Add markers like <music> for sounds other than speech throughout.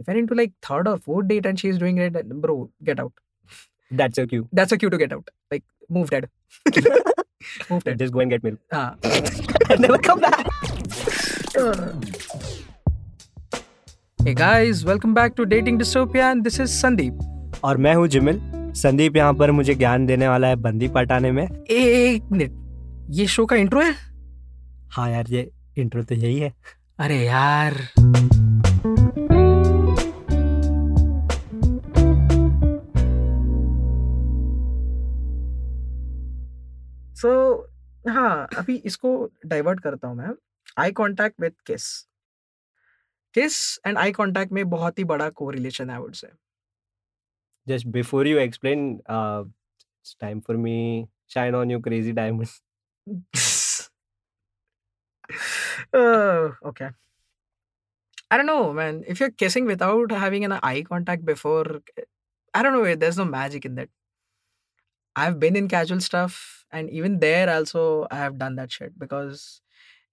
If you're into like third or fourth date and she's doing it, bro, get out. That's a cue. That's a cue to get out. Like, move dead. move dead. Just go and get milk. Ah. and never come back. hey guys, welcome back to Dating Dystopia, and this is Sandeep. और मैं हूँ जिमिल संदीप यहाँ पर मुझे ज्ञान देने वाला है बंदी पटाने में एक मिनट ये शो का इंट्रो है हाँ यार ये इंट्रो तो यही है अरे यार सो हाँ अभी इसको डाइवर्ट करता हूँ मैं। आई कॉन्टैक्ट विथ किस किस एंड आई कॉन्टैक्ट में बहुत ही बड़ा को रिलेशन है just before you explain time for me shine on you crazy diamond okay I don't know man if you are kissing without having an eye contact before I don't know there is no magic in that I have been in casual stuff and even there also, I have done that shit because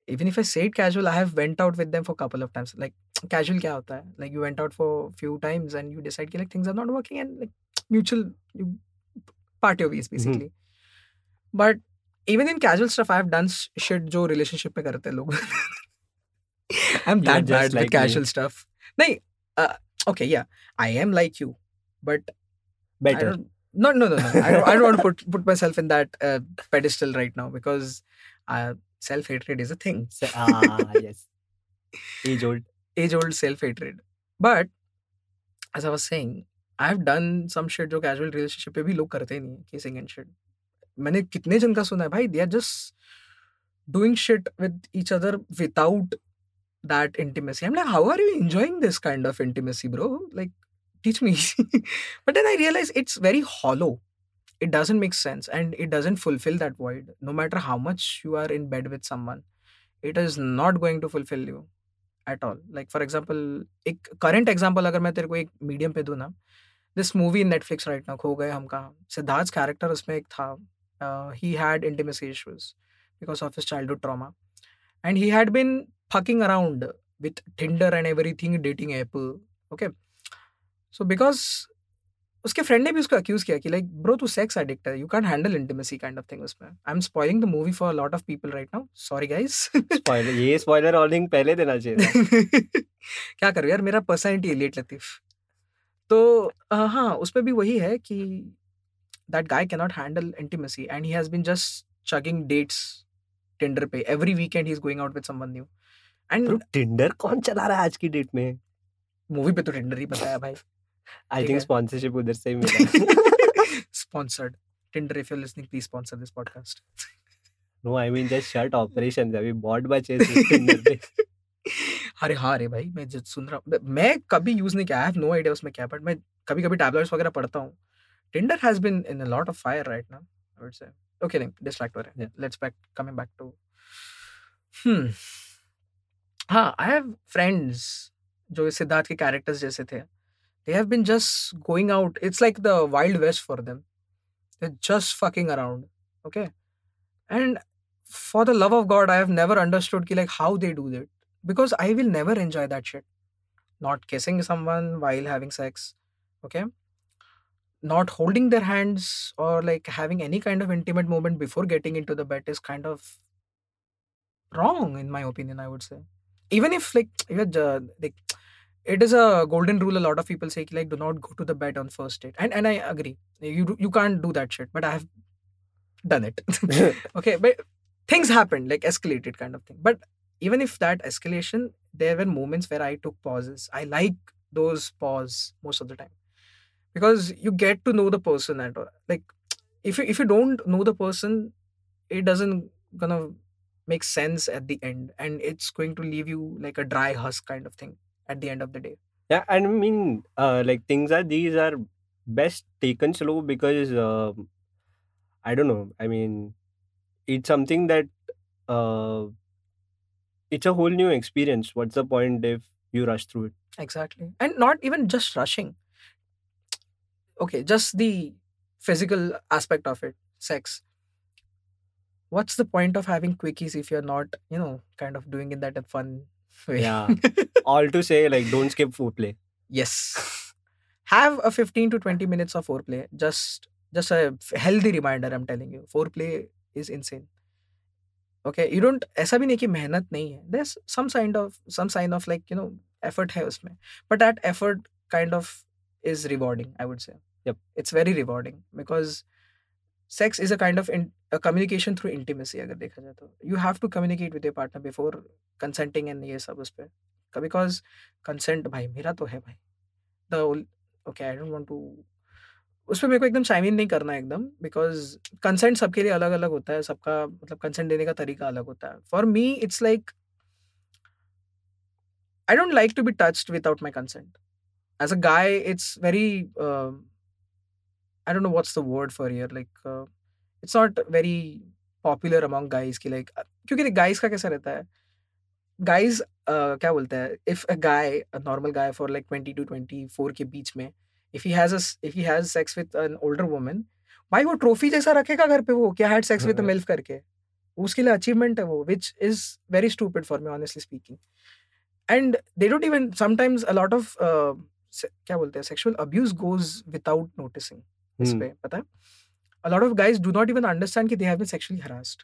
even if I say it casual, I have went out with them for a couple of times. Like casual क्या होता है? Like you went out for few times and you decide कि like things are not working and like mutual you part your ways basically. But even in casual stuff, I have done shit जो relationship में करते हैं लोग. I'm You're that just bad with like me. casual stuff. नहीं, uh, okay, yeah, I am like you, but Better. don't. No, no, no, no. I don't. I don't want to put put myself in that uh, pedestal right now because uh, self hatred is a thing. Se- ah, yes. Age old. Age old self hatred. But as I was saying, I've done some shit जो casual relationship पे भी लोग करते ही नहीं kissing and shit. मैंने कितने जन का सुना है भाई they are just doing shit with each other without that intimacy. I'm like, how are you enjoying this kind of intimacy, bro? Like, teach me. <laughs> but then I realize it's very hollow. It doesn't make sense and it doesn't fulfill that void. No matter how much you are in bed with someone, it is not going to fulfill you at all. Like, for example, a current example, if I give you a medium, pe this movie Netflix right now, Kho Gaye Hum Kahan, Siddharth's character was in He had intimacy issues because of his childhood trauma. And he had been fucking around with Tinder and everything, dating Apple. Okay. So because उसके friend ने भी उसको accuse किया कि like bro तू sex addict है you can handle intimacy kind of thing उसमें. I am spoiling the movie for lot of people right now sorry guys Spoiler. ये स्पॉइलर वार्निंग पहले देना चाहिए <laughs> क्या करूँ यार मेरा पर्सनैलिटी एलियट लतीफ। तो हाँ उसमें भी वही है कि that guy cannot handle intimacy and he has been just changing dates Tinder पे. Every weekend he is going out with someone new and Tinder कौन चला रहा है आज की डेट में? मूवी पे तो टिंडर ही बताया भाई। आई थिंक स्पॉन्सरशिप उधर से ही मिला। Sponsored Tinder if you listening please sponsor this podcast no I mean just short operation अभी बॉट बचे टिंडर पे। अरे हाँ अरे भाई मैं जो सुन रहा हूँ मैं कभी यूज़ नहीं किया आई हैव नो आइडिया उसमें क्या बट मैं कभी कभी टैबलेट्स वगैरह पढ़ता हूँ। Tinder has been in a lot of fire right now I would say okay नहीं डिस्ट्रैक्ट हो रहे हैं. Let's back coming back to hmm हाँ आई हैव फ्रेंड्स जो सिद्धार्थ के कैरेक्टर्स जैसे थे। They have been just going out. It's like the Wild West for them. They're just fucking around. Okay. And for the love of God, I have never understood ki, like how they do that. Because I will never enjoy that shit. Not kissing someone while having sex. Okay. Not holding their hands or like having any kind of intimate moment before getting into the bed is kind of wrong, in my opinion, I would say. Even if like <tsk> you're like it is a golden rule. A lot of people say like do not go to the bed on first date, and and I agree. You you can't do that shit, but I have done it. <laughs> <laughs> okay, but things happened like escalated kind of thing. But even if that escalation, there were moments where I took pauses. I like those pause most of the time because you get to know the person and all. like if you if you don't know the person, it doesn't gonna make sense at the end, and it's going to leave you like a dry husk kind of thing at the end of the day. Yeah, and I mean, uh, like things are these are best taken slow because um I don't know. I mean, it's something that uh, it's a whole new experience. What's the point if you rush through it? Exactly. And not even just rushing. Okay, just the physical aspect of it, sex. What's the point of having quickies if you're not, you know, kind of doing it that fun? <laughs> Yeah. <laughs> All to say, like, don't skip foreplay. Yes. Have a 15 to 20 minutes of foreplay. Just just a f- healthy reminder, I'm telling you. Foreplay is insane. Okay. You don't ऐसा भी नहीं कि मेहनत नहीं है. There's some kind of some sign of like, you know, effort है उसमें. But that effort kind of is rewarding, I would say. Yep. It's very rewarding because sex is a kind of through intimacy अगर देखा जाए तो। You have to communicate with your partner before consenting and ये सब उस पर because consent भाई, मेरा तो है भाई। Ol- okay, I don't want to, उस पर मेरे को एकदम चाइम इन नहीं करना है एकदम बिकॉज़ कंसेंट सबके लिए अलग अलग होता है, सबका मतलब कंसेंट देने का तरीका अलग होता है। For me it's like I don't like to be touched without my consent as a guy it's very I don't know what's the word for here like it's not very popular among guys की like क्योंकि guys का कैसा रहता है? Guys क्या बोलते हैं? If a guy normal guy for like twenty two twenty four के बीच में if he has if he has sex with an older woman भाई वो ट्रॉफी जैसा रखेगा घर पे वो क्या हैड सेक्स विद मिल्फ करके। उसके लिए अचीवमेंट है वो which is very stupid for me honestly speaking and they don't even sometimes a lot of क्या बोलते हैं? Sexual abuse goes without noticing इस Hmm. पे पता है? A lot of guys do not even understand that they have been sexually harassed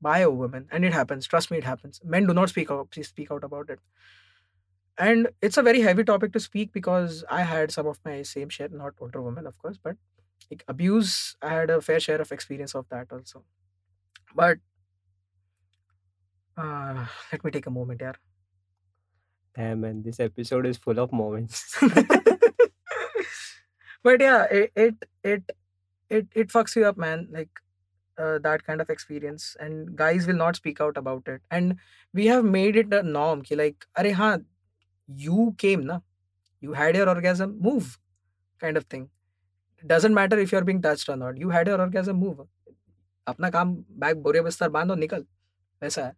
by a woman and it happens. Trust me it happens. Men do not speak out speak out about it. And it's a very heavy topic to speak because i had some of my same share not older women of course but like abuse i had a fair share of experience of that also. But uh, let me take a moment here Damn, man, this episode is full of moments. <laughs> but yeah it it it it, it fucks you up man like uh, that kind of experience and guys will not speak out about it and we have made it a norm ki like अरे हाँ you came na you had your orgasm move kind of thing doesn't matter if you're being touched or not you had your orgasm move अपना काम bag बोरे बिस्तर बांधो निकल वैसा है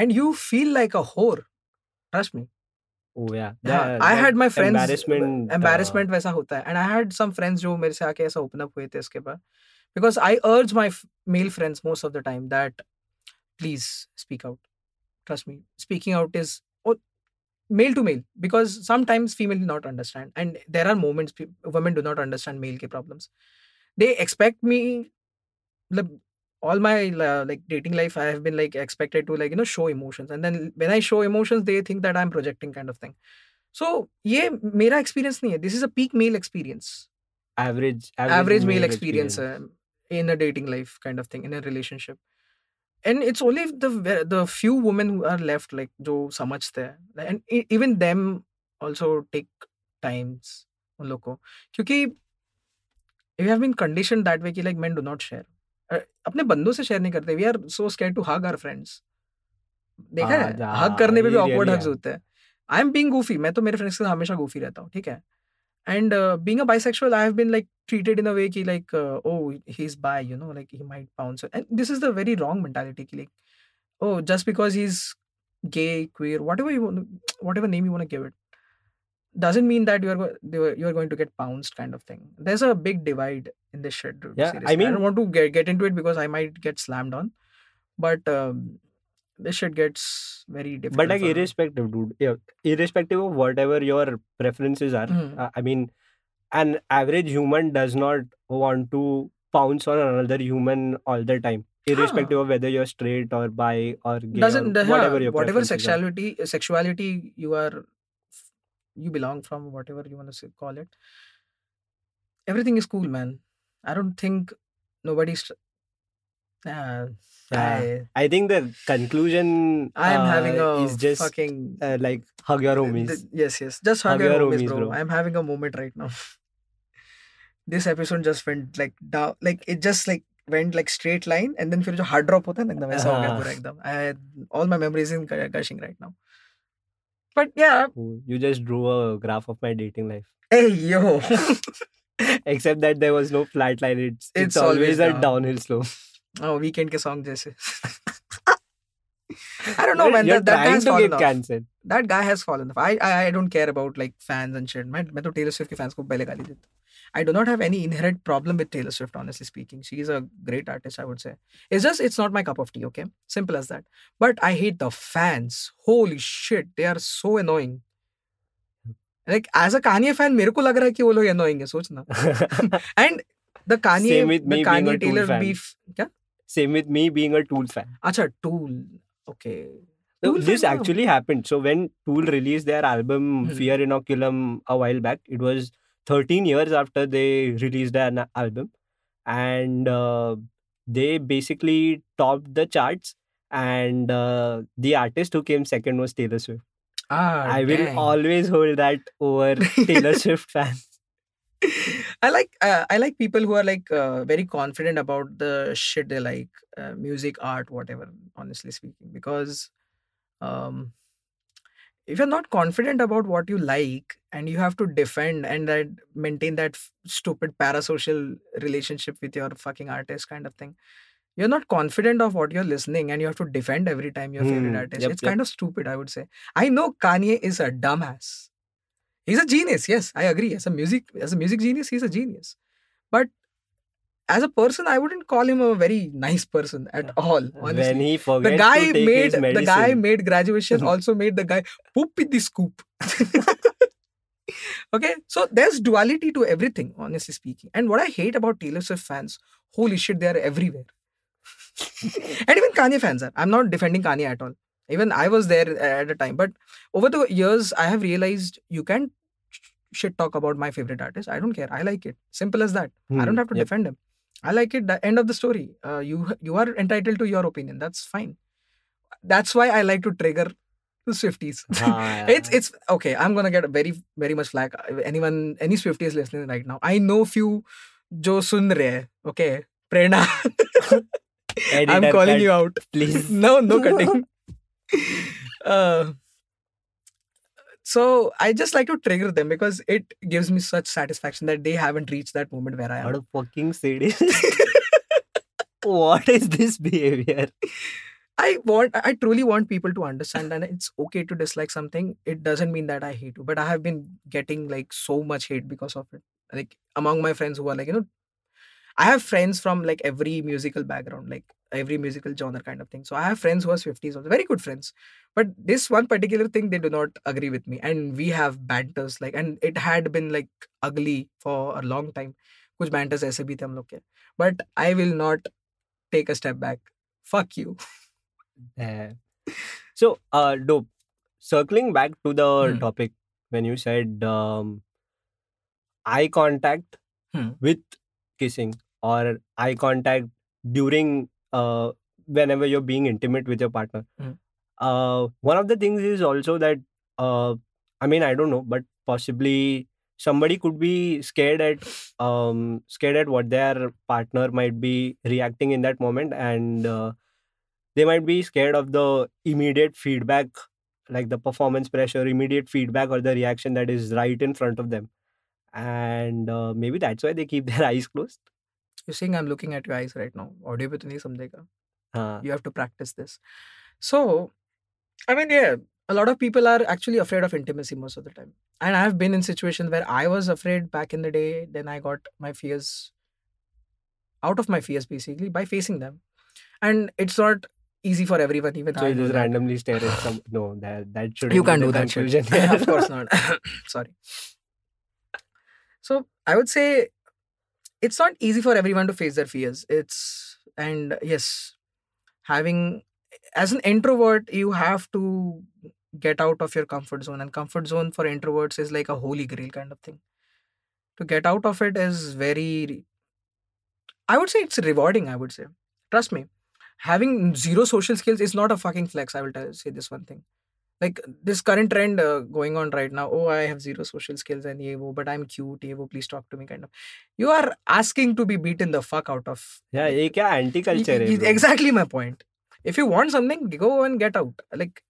and you feel like a whore trust me Oh yeah, हाँ, that- I that had my friends embarrassment. uh, embarrassment वैसा होता है and I had some friends जो मेरे से आके ऐसा open up हुए थे इसके बाद because I urge my f- male friends most of the time that please speak out trust me speaking out is oh, male to male because sometimes female do not understand and there are moments pe- women do not understand male ke problems they expect me like, all my uh, like dating life i have been like expected to like you know show emotions and then when i show emotions they think that i'm projecting kind of thing so ये मेरा experience नहीं है this is a peak male experience average average, male, experience, uh, in a dating life kind of thing in a relationship and it's only the ve- the few women who are left like जो समझते हैं and e- even them also take times उन लोग को क्योंकि we have been conditioned that way कि like men do not share अ, अपने बंदों से शेयर नहीं करते we are so scare to hug our friends देखा है हग करने पे भी ऑकवर्ड हग्स होते हैं। आई एम बीइंग गूफी मैं तो मेरे फ्रेंड्स के साथ हमेशा गूफी रहता हूँ ठीक है? And being a bisexual I have been like treated in a way कि like oh he is bi you know like he might bounce and this is the very wrong mentality कि like oh just because he is gay queer whatever you whatever name you want give it doesn't mean that you are go- you are going to get pounced kind of thing there's a big divide in this shit dude, Yeah, I mean- don't want to get, get into it because i might get slammed on but um, this shit gets very difficult but like irrespective dude yeah, irrespective of whatever your preferences are Mhm. uh, i mean an average human does not want to pounce on another human all the time irrespective of whether you're straight or bi or gay doesn't or yeah, whatever your whatever preferences are. sexuality sexuality you are you belong from whatever you want to say, call it everything is cool man i don't think nobody's uh, Yeah. I, i think the conclusion I am having uh, a is just fucking uh, like hug your homies th- yes yes just hug, Hug your your homies, homies, bro. bro. i'm having a moment right now <laughs> this episode just went like down like it just like went like straight line and then फिर जो hard drop होता है ना एकदम ऐसा हो गया हाँ। पूरा एकदम I all my memories in gushing right now But yeah. You just drew a graph of my dating life. Hey, yo. <laughs> Except that there was no flat line. It's, it's, it's always, always a downhill slope. Oh, Weeknd ke song jaise. <laughs> I don't know, man. You're that, that guy has fallen off. Canceled. That guy has fallen off. I, I I don't care about like fans and shit. मैं मैं तो Taylor Swift के fans को पहले गाली I do not have any inherent problem with Taylor Swift, honestly speaking. She is a great artist, I would say. It's just it's not my cup of tea. Okay, simple as that. But I hate the fans. Holy shit, they are so annoying. Like as a कानिये fan मेरे को लग रहा है कि वो लोग annoying है <laughs> सोचना and the कानिये Same with the me being a कानिये Tool Taylor fan. Beef क्या Same with me being a Tool fan. अच्छा tool okay So Tool this fan, wow. actually happened. So when Tool released their album Hmm. Fear Inoculum a while back, it was 13 years after they released an album, and uh, they basically topped the charts. And uh, the artist who came second was Taylor Swift. ah I will always hold that over <laughs> Taylor Swift fans. I like uh, I like people who are like uh, very confident about the shit they like, uh, music, art, whatever. Honestly speaking, because um, if you're not confident about what you like and you have to defend and that maintain that f- stupid parasocial relationship with your fucking artist kind of thing, you're not confident of what you're listening and you have to defend every time your favorite Hmm, artist. yep, it's yep. kind of stupid, I would say. I know Kanye is a dumbass. He's a genius. Yes, I agree. As a music as a music genius, he's a genius. But as a person, I wouldn't call him a very nice person at all. Honestly, when he the forgets guy to take made his medicine. the guy made graduation <laughs> also made the guy poop with the scoop. <laughs> okay, so there's duality to everything, honestly speaking. And what I hate about Taylor Swift fans, holy shit, they are everywhere. <laughs> and even Kanye fans are. I'm not defending Kanye at all. Even I was there at a time, but over the years, I have realized you can shit talk about my favorite artist. I don't care. I like it. Simple as that. I don't Hmm, have to yep. defend him. I like it. The end of the story. Uh, you you are entitled to your opinion. That's fine. That's why I like to trigger the Swifties. <laughs> Ah, it's it's okay. I'm gonna get very very much flack. Anyone any Swifty is listening right now. I know few जो सुन रहे हैं. Okay, Prerna. I'm Editor calling cut, you out. please. no, <laughs> no cutting. <laughs> uh, so I just like to trigger them because it gives me such satisfaction that they haven't reached that moment where I am. Are you fucking serious? <laughs> what is this behavior? I want I truly want people to understand and it's okay to dislike something. It doesn't mean that I hate you. But I have been getting like so much hate because of it. Like among my friends who are like, you know, I have friends from like every musical background, like every musical genre kind of thing. So I have friends who are Swifties, also very good friends. But this one particular thing, they do not agree with me. And we have banters, like, and it had been like ugly for a long time. कुछ banters ऐसे भी थे हम लोग के. But I will not take a step back. Fuck you. Yeah. <laughs> So, uh, dope. Circling back to the Hmm. topic when you said um, eye contact Hmm. with kissing or eye contact during uh, whenever you're being intimate with your partner. Hmm. Uh, one of the things is also that uh, I mean I don't know, but possibly somebody could be scared at um scared at what their partner might be reacting in that moment and uh, they might be scared of the immediate feedback like the performance pressure immediate feedback or the reaction that is right in front of them and uh, maybe that's why they keep <laughs> their eyes closed you're saying I'm looking at your eyes right now. Audio pe to nahi samjhega. Huh. You have to practice this. So, I mean, yeah, a lot of people are actually afraid of intimacy most of the time. And I've been in situations where I was afraid back in the day. Then I got my fears out of my fears basically by facing them. And it's not easy for everyone, even so. You just randomly stare at some. <laughs> No, that that should. You can't do that. Shit. <laughs> yeah, of course not. <laughs> Sorry. So I would say it's not easy for everyone to face their fears. It's and yes, having as an introvert, you have to get out of your comfort zone. And comfort zone for introverts is like a holy grail kind of thing. To get out of it is very I would say it's rewarding, I would say. Trust me. Having zero social skills is not a fucking flex. I will tell, say this one thing Like this current trend uh, going on right now. Oh, I have zero social skills and ye wo, but I'm cute. Ye wo, please talk to me. Kind of. You are asking to be beaten the fuck out of. yeah ये क्या anti Y- culture y- है bro? exactly my point. If you want something, go and get out. Like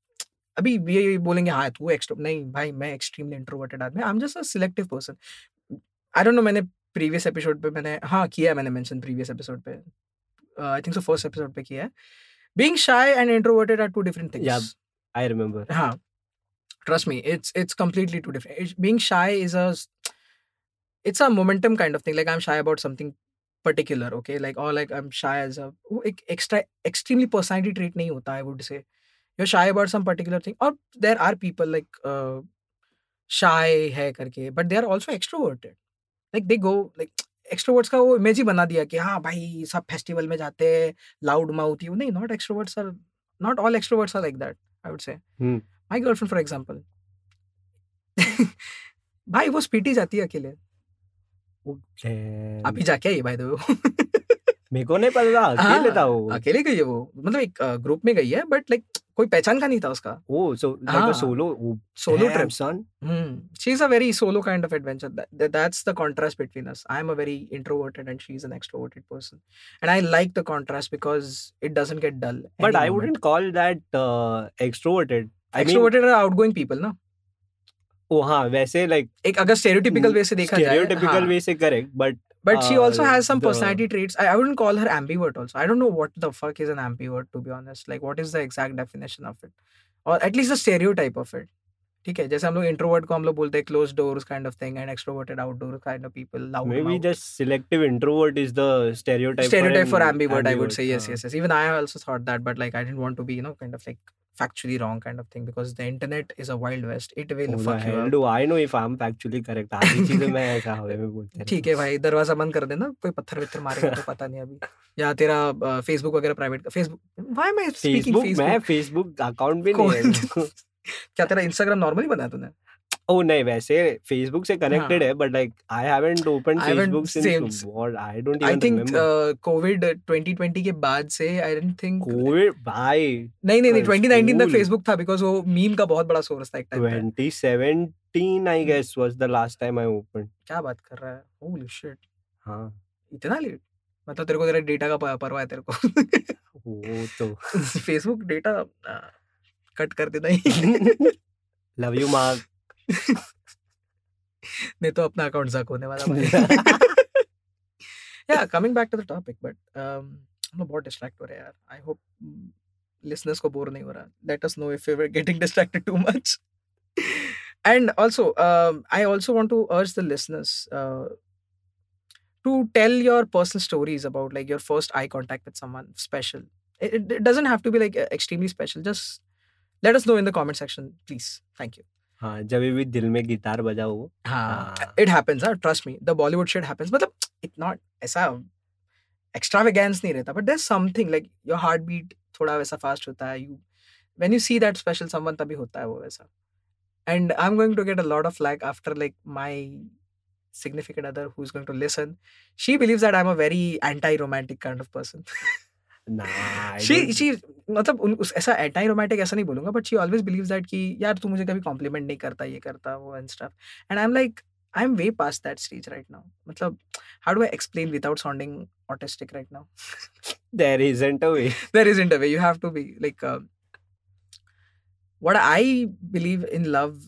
अभी ये ये बोलेंगे हाँ तू एक्स्ट्रो नहीं भाई मैं एक्सट्रीमली इंट्रोवर्टेड आदमी I am just a selective person I don't know मैंने प्रीवियस एपिसोड पे मैंने हाँ किया है मैंने मेंशन प्रीवियस एपिसोड पे I think so first episode पे किया है being shy and introverted are to different Yeah. I remember हाँ trust me it's it's completely two different it's, being shy is a it's a momentum kind of thing like i'm shy about something particular okay like or like i'm shy as a वो एक extra extremely personality trait नहीं होता would say you're shy about some particular thing or there are people like uh, shy है करके but they are also extroverted like they go like extroverts का वो image ही बना दिया कि हाँ भाई सब फेस्टिवल में जाते हैं लाउड माउथ यू नहीं not extroverts are not all extroverts are like that I would say my girlfriend for example भाई वो स्पीटी जाती है अकेले। आप ही अभी जाके आई भाई दो मेरे को नहीं पता था अकेले था वो। अकेले गई है वो। मतलब एक ग्रुप में गई है बट लाइक कोई पहचान का नहीं था उसका। ओ so like a solo solo trip son she is a very solo kind of adventure that's the contrast between us I am a very introverted and she is an extroverted person and I like the contrast because it doesn't get dull but I wouldn't call that extroverted extroverted are outgoing people ना ओ हाँ वैसे like एक अगर stereotypical way से देखा जाए stereotypical way से correct but but But she also uh, has some the- personality traits. I, I wouldn't call her ambivert also. I don't know what the fuck is an ambivert to be honest. Like what is the exact definition of it? Or at least the stereotype of it. ठीक है जैसे हम लोग introvert को हम लोग बोलते हैं close doors kind of thing and extroverted outdoor kind of people loud maybe just selective introvert is the stereotype stereotype for, an ambivert, I would say yes, हाँ. yes, yes. Even I also thought that, but like I didn't want to be, you know, kind of like factually wrong kind of thing because the internet is a wild west. It will oh, fuck you do I know if I'm factually correct आधी चीज़ें मैं ऐसा हवा में बोलते रहता ठीक है भाई दरवाज़ा बंद कर देना कोई पत्थर वित्थर मारेगा तो पता नहीं अभी या तेरा फेसबुक वगैरह private Facebook why am I हूँ। स्पीकिंग Facebook मैं फेसबुक Facebook अकाउंट भी नहीं है। <laughs> क्या तेरा इंस्टाग्राम नॉर्मली बनाया तूने ओ नहीं वैसे Facebook से कनेक्टेड हाँ। है but like I haven't open I haven't Facebook same- since what? I don't I even think remember. Covid 2020 के बाद से आई डोंट थिंक कोविड भाई नहीं नहीं नहीं uh, 2019 तक. फेसबुक था बिकॉज़ वो मीम का बहुत बड़ा सोर्स था एक टाइम पे। 2017 I guess was the last time I opened. क्या बात कर रहा है? होली शिट हाँ। इतना लेट मतलब तेरे को तेरा डेटा का परवाह है तेरे को। वो तो। फेसबुक डेटा कट कर देना ही। लव यू मार्क <laughs> नहीं तो अपना अकाउंट जक होने वाला भाई या coming back to the topic but हम लोग बहुत डिस्ट्रैक्ट हो रहे हैं यार आई होप listeners को बोर नहीं हो रहा late us know if we were getting distracted too much and also um, i also want to urge the listeners uh, to tell your personal stories about like your first eye contact with someone special it, it, it doesn't have to be like uh, extremely special just let us know in the comment section please thank you हाँ जब भी दिल में guitar बजाओ हाँ it happens हाँ trust me the Bollywood shit happens मतलब it not ऐसा एक्स्ट्रावेगेंस नहीं रहता but there something like your heartbeat थोड़ा वैसा फास्ट होता है you when you see that special someone तभी होता है वो वैसा। And I am going to get a lot of like after like my who is going to listen she she that I am a very anti romantic kind of person she she मतलब उन उस ऐसा anti romantic ऐसा नहीं बोलूँगा but she always believes that कि यार तू मुझे कभी कॉम्प्लीमेंट नहीं करता ये करता वो and stuff and I am like I am way past that stage right now मतलब how do I explain without sounding autistic right now isn't a way there isn't a way you have to be like uh, what i believe in love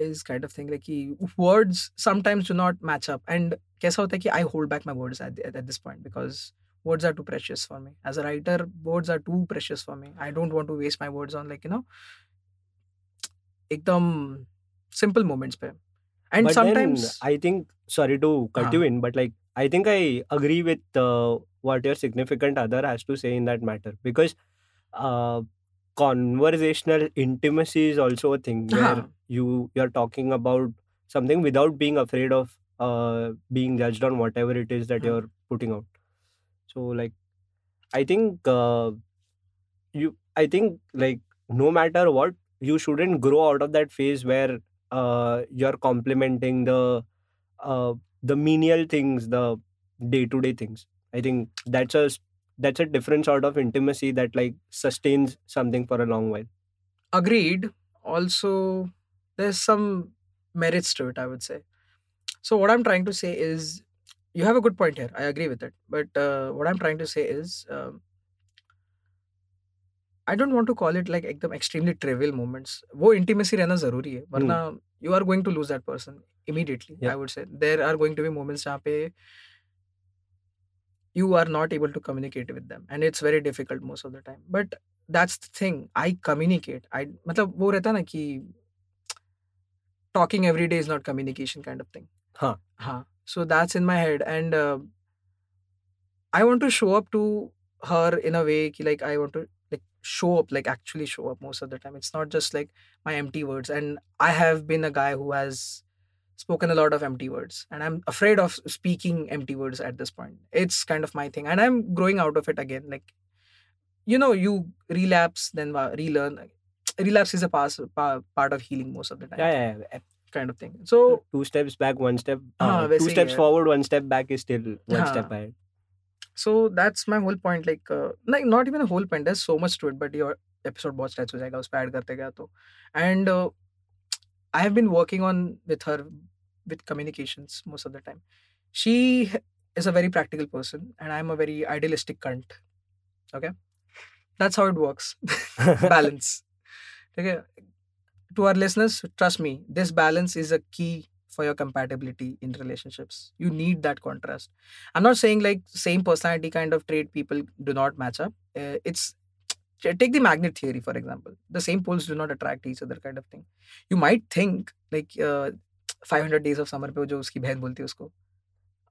is kind of thing like कि words sometimes do not match up and कैसा होता है कि i hold back my words at, at, at this point because words are too precious for me as a writer words are too precious for me i don't want to waste my words on like you know एकदम simple moments पे and but sometimes then I think sorry to cut you हाँ. in but like I think I agree with uh, what your significant other has to say in that matter because uh, conversational intimacy is also a thing where हाँ. you you're talking about something without being afraid of uh, being judged on whatever it is that हाँ. you're putting out so like I think uh, you I think like no matter what you shouldn't grow out of that phase where uh, you're complimenting the uh, the menial things the day to day things. I think that's a that's a different sort of intimacy that like sustains something for a long while. Agreed. Also there's some merits to it i would say. So what i'm trying to say is you have a good point here i agree with it but uh, what i'm trying to say is um, i don't want to call it like एकदम extremely trivial moments वो intimacy रहना जरूरी है वरना you are going to lose that person immediately i Yeah. would say there are going to be moments जहाँ पे you are not able to communicate with them and it's very difficult most of the time but that's the thing i communicate i मतलब वो रहता है ना कि talking every day is not communication kind of thing हाँ. हाँ so that's in my head and uh, i want to show up to her in a way कि like i want to like show up like actually show up most of the time. It's not just like my empty words and i have been a guy who has spoken a lot of empty words and i'm afraid of speaking empty words at this point. It's kind of my thing and i'm growing out of it again like you know you relapse then relearn relapse is a pass, pa, part of healing most of the time. Yeah, yeah, yeah kind of thing so Two steps back, one step. हाँ, Uh, वैसे two ही steps है। forward, one step back is still one step हाँ. ahead. so that's my whole point like uh, like not even a whole point there's so much to it but your episode बहुत stretch हो जाएगा उस पे add करते गया तो and uh, I have been working on with her with communications most of the time she is a very practical person and I'm a very idealistic cunt okay that's how it works <laughs> balance <laughs> okay to our listeners trust me this balance is a key for your compatibility in relationships you need that contrast i'm not saying like same personality kind of trait people do not match up uh, it's take the magnet theory for example the same poles do not attract each other kind of thing you might think like uh, 500 days of summer पे वो जो उसकी बहन बोलती है उसको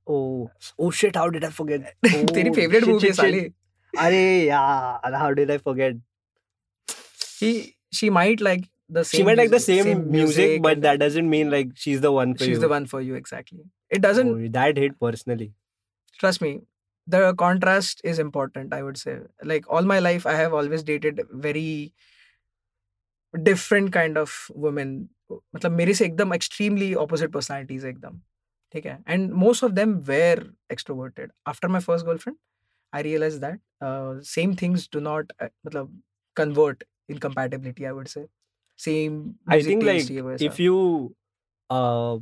Oh, oh shit! How did I forget? <laughs> तेरी Oh, favourite shit, movie है shit, shit. साली Arey, yeah. How did I forget? he she might like the same she might like the music- same, music, but and that doesn't mean like she's the one for she's you. the one for you exactly it doesn't Oh, that hit personally. trust me the contrast is important i would say like all my life i have always dated very different kind of women मतलब मेरे से एकदम extremely opposite personalities एकदम ठीक है and most of them were extroverted after my first girlfriend I realized that uh, same things do not uh, मतलब convert in compatibility I would say same i think like if you uh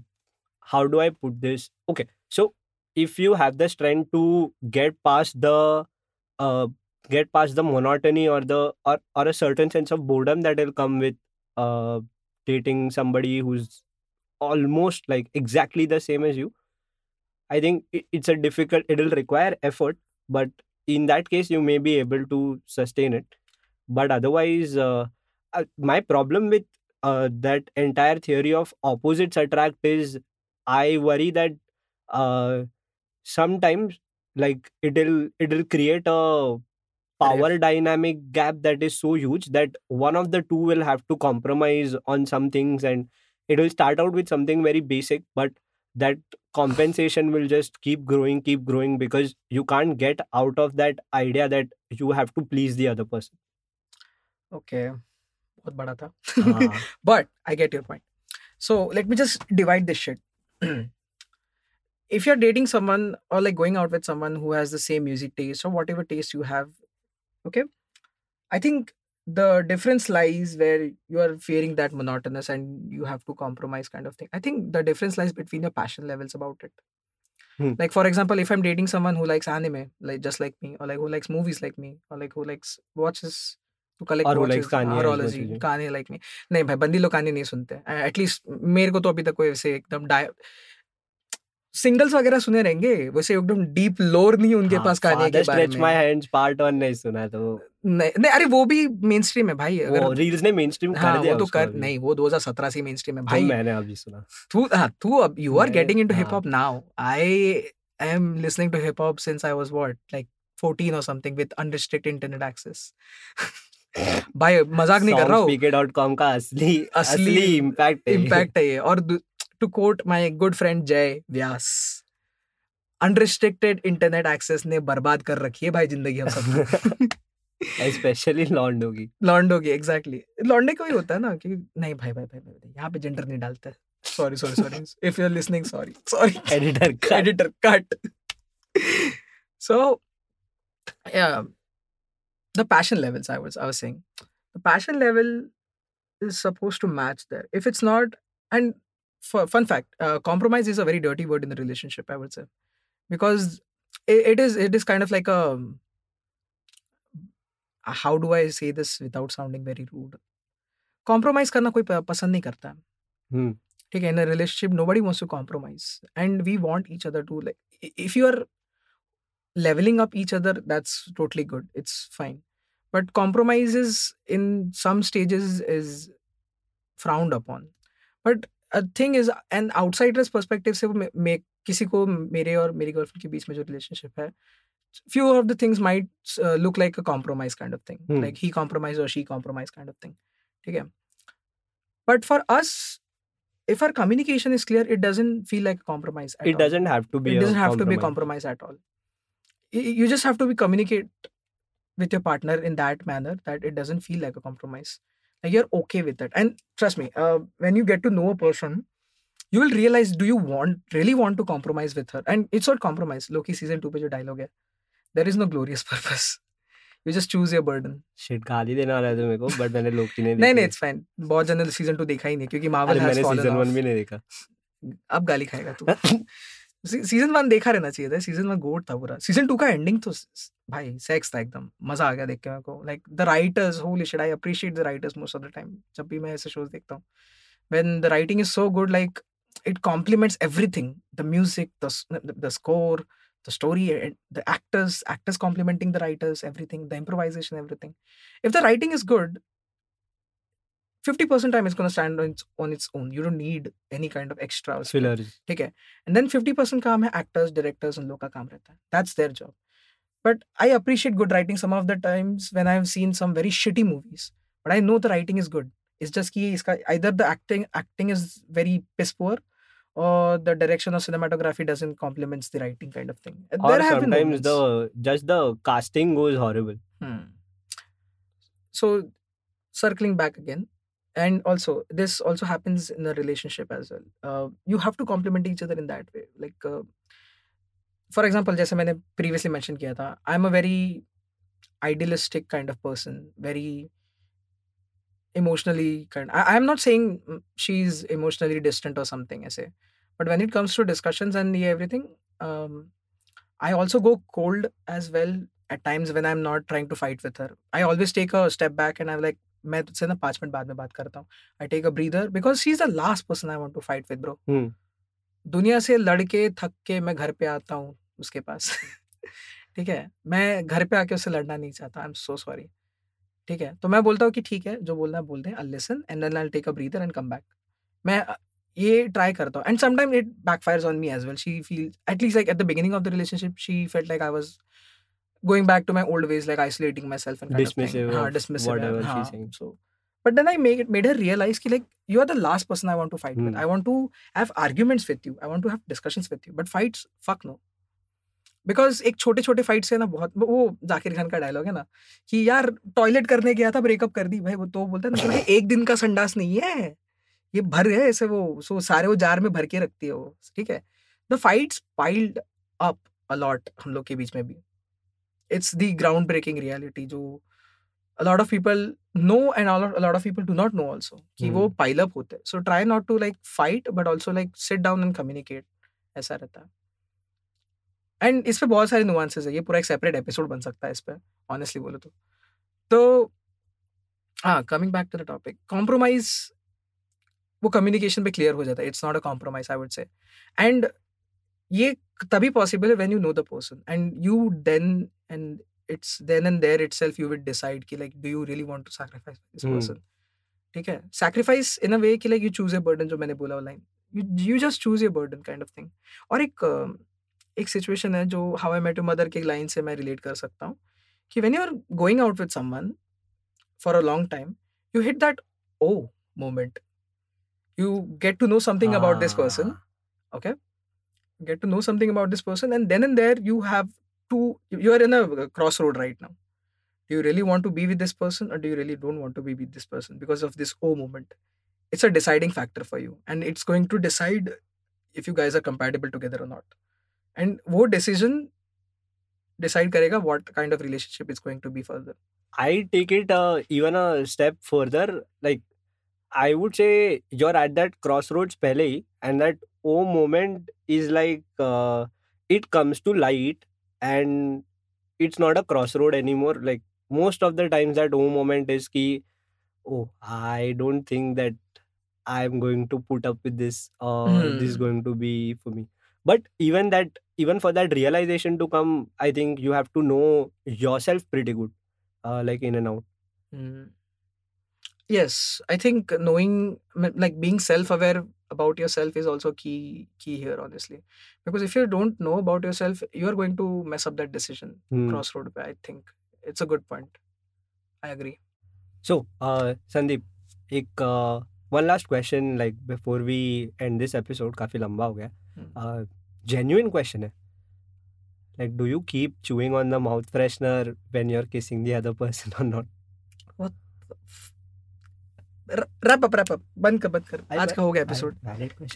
how do i put this? Okay so if you have the strength to get past the uh get past the monotony or the or, or a certain sense of boredom that will come with uh dating somebody who's almost like exactly the same as you i think it, it's a difficult it'll require effort but in that case you may be able to sustain it. But otherwise uh, uh, my problem with uh, that entire theory of opposites attract is i worry that uh, sometimes like it'll it'll create a power dynamic gap that is so huge that one of the two will have to compromise on some things and it will start out with something very basic but that compensation will just keep growing keep growing because you can't get out of that idea that you have to please the other person. Okay बहुत बड़ा था Ah. but I get your point. So let me just divide this shit. <clears throat> if you're dating someone or like going out with someone who has the same music taste or whatever taste you have, okay, I think the difference lies where you are fearing that monotonous and you have to compromise kind of thing. I think the difference lies between your passion levels about it. Hmm. Like for example, if I'm dating someone who likes anime, like just like me, or like who likes movies like me, or like who likes watches Or like me. नहीं भाई बंदी लोग कहानी नहीं सुनते। At least मेरे को तो अभी तक कोई वैसे एकदम डाय सिंगल्स वगैरह सुने रहेंगे वैसे एकदम डीप लोर नहीं उनके हाँ, पास के बारे में। Hands पार्ट नहीं सुना तो नहीं नहीं अरे वो भी मेन स्ट्रीम है भाई अगर रील्स ने मेन स्ट्रीम हाँ कर दिया वो तो कर नहीं वो 2017 से मेन स्ट्रीम है तो भाई। मैंने अभी सुना। तू हाँ तू अब you are getting into hip हाँ। Hop now I am listening to hip hop since I was what like 14 or something with unrestricted internet access भाई मज़ाक नहीं कर रहा हूँ। Songspeaker.com का असली असली इम्पैक्ट इम्पैक्ट है ये। और to quote my good friend Jay Vyas unrestricted internet access ने बर्बाद कर रखी है भाई ज़िंदगी हम सब स्पेशली लॉन्ड होगी लॉन्डो की एग्जैक्टली लॉन्डे को ही होता है ना कि नहीं भाई भाई भाई, भाई यहाँ पे जेंडर नहीं डालते। Sorry sorry sorry if you are listening sorry sorry editor का cut. So yeah. the passion levels i was i was saying the passion level is supposed to match there if it's not and for fun fact uh, compromise is a very dirty word in the relationship i would say because it, it is it is kind of like a how do i say this without sounding very rude compromise करना कोई प- पसंद नहीं करता है हम्म ठीक है in a relationship nobody wants to compromise and we want each other to like i- if you are leveling up each other that's totally good it's fine but compromises in some stages is frowned upon but a thing is an outsider's perspective से वो मे, मे, किसी को मेरे और मेरी girlfriend के बीच में जो रिलेशनशिप है few of the things might uh, look like a compromise kind of thing Hmm. like he compromised or she compromised kind of thing okay but for us if our communication is clear it doesn't feel like a compromise at it all. doesn't have to be it a doesn't have to be a compromise. compromise at all Y- you just have to be communicate with your partner in that manner that it doesn't feel like a compromise like you're okay with it and trust me uh, when you get to know a person you will realize do you want really want to compromise with her and it's not compromise loki season 2 pe jo dialogue hai there is no glorious purpose you just choose your burden Shit, गाली देने वाला मेरे को but मैंने लोकी नहीं नहीं नहीं देखी इट्स फाइन बहुत जन ने सीज़न 2 देखा ही नहीं क्योंकि अरे मार्वल हैज़ मैंने फॉलन सीज़न वन ऑफ़ भी नहीं देखा अब गाली खाएगा तू सीज़न वन देखा रहना चाहिए था सीज़न वन गोट था पूरा। सीज़न टू का एंडिंग तो भाई सेक्स था एकदम। मज़ा आ गया देख के मेरे को। Like the writers whole should I appreciate the writers most of the time जब भी मैं ऐसे शोज़ देखता हूँ। When the writing is so good like it compliments every thing the music the score the story the actors actors complimenting the writers everything the improvisation everything if the writing is good 50% time it's going to stand on its, on its own you don't need any kind of extra उसमें। Fillers ठीक है and than fifty percent काम है actors directors उन लोग का काम रहता है that's their job but I appreciate good writing some of the times when I have seen some very shitty movies but I know the writing is good it's just कि इसका either the acting acting is very piss poor or the direction of cinematography doesn't complements the writing kind of thing or there have been sometimes moments. the just the casting goes horrible Hmm. So, circling back again, and also this also happens in a relationship as well. Uh, you have to complement each other in that way. Like, uh, for example, जैसे मैंने previously mentioned किया था, I'm a very idealistic kind of person, very emotionally kind. I, I'm not saying mm, she's emotionally distant or something, ऐसे. But when it comes to discussions and yeah, everything, um, I also go cold as well at times when I'm not trying to fight with her. I always take a step back and I'm like, मैं तुझसे ना पाँच minute बाद में बात करता हूँ। I take a breather because she is the last person I want to fight with bro दुनिया से लड़के थक के मैं घर पे आता हूँ उसके पास। <laughs> ठीक है? मैं घर पे आके उससे लड़ना नहीं चाहता। आई एम सो सॉरी ठीक है? तो मैं बोलता हूँ कि ठीक है जो बोलना है बोल दे I listen and then I take a breather and come back मैं ये ट्राई करता हूँ। And sometime it backfires on me as well she feel at least like at the beginning of the relationship she felt like I was going back to my old ways like isolating myself and kind Dismissive of thing. हाँ, of dismissive whatever हाँ, she's saying. so but then I make it made her realize कि like you are the last person I want to fight hmm. with. Hmm. I want to have arguments with you. I want to have discussions with you. But fights, fuck no. Because एक छोटे छोटे fight से ना बहुत वो- वो जाकिर खान का dialogue है ना कि यार टॉयलेट करने गया था ब्रेकअप कर दी भाई वो तो बोलता है ना कि एक दिन का संडास नहीं है ये भर है ऐसे वो सो सारे वो जार में भर के रखती है वो ठीक है the fights piled up a lot हम लोग के बीच में भी it's the ground breaking reality जो a lot of people know and a lot, a lot of people do not know also कि वो pile up होते हैं। So try not to like fight but also like sit down and communicate ऐसा रहता है। And इस पे बहुत सारे नुआंसेस है। ये पूरा एक सेपरेट एपिसोड बन सकता है इस पे ऑनेस्टली बोलो तो। तो हाँ coming back to the topic compromise वो कम्युनिकेशन पे क्लियर हो जाता है। It's not a compromise I would say and ये तभी पॉसिबल है when you know the person and you then and it's then and there itself you will decide कि like do you really want to sacrifice this. Person ठीक है? Sacrifice in a way कि like you choose a burden जो मैंने बोला line you you just choose a burden kind of thing और एक एक सिचुएशन है जो हाउ आई मेट मदर के लाइन से मैं रिलेट कर सकता हूँ कि when you are going out with someone for a long time you hit that oh moment you get to know something about this person Ah. Get to know something about this person and then and there you have to you are in a crossroad right now. Do you really want to be with this person or do you really don't want to be with this person because of this o moment? It's a deciding factor for you and it's going to decide if you guys are compatible together or not. And wo decision decide karega what kind of relationship is going to be further. I take it uh, even a step further. Like, I would say you're at that crossroads pehle and that O moment is like uh, it comes to light, and it's not a crossroad anymore. Like most of the times, that O moment is ki, oh, I don't think that I'm going to put up with this, or this is Hmm. going to be for me. But even that, even for that realization to come, I think you have to know yourself pretty good, uh, like in and out. Mm. Yes, I think knowing, like being self aware about yourself is also key key here honestly because if you don't know about yourself you are going to mess up that decision Hmm. crossroad पे, i think it's a good point i agree So, uh, Sandeep, एक uh, one last question like before we end this episode काफी लंबा हो गया Hmm. uh, genuine question है like do you keep chewing on the mouth freshener when you're kissing the other person or not wrap up wrap up बंद कर बंद कर। आज का हो गया एपिसोड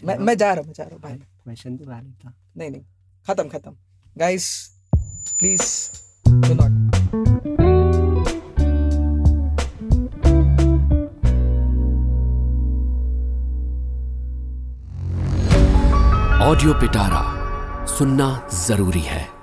मैं मैं जा रहा हूँ मैं जा रहा हूँ। भाई question तो valid था। नहीं नहीं। खत्म खत्म। Guys please do not audio Pitara सुनना ज़रूरी है।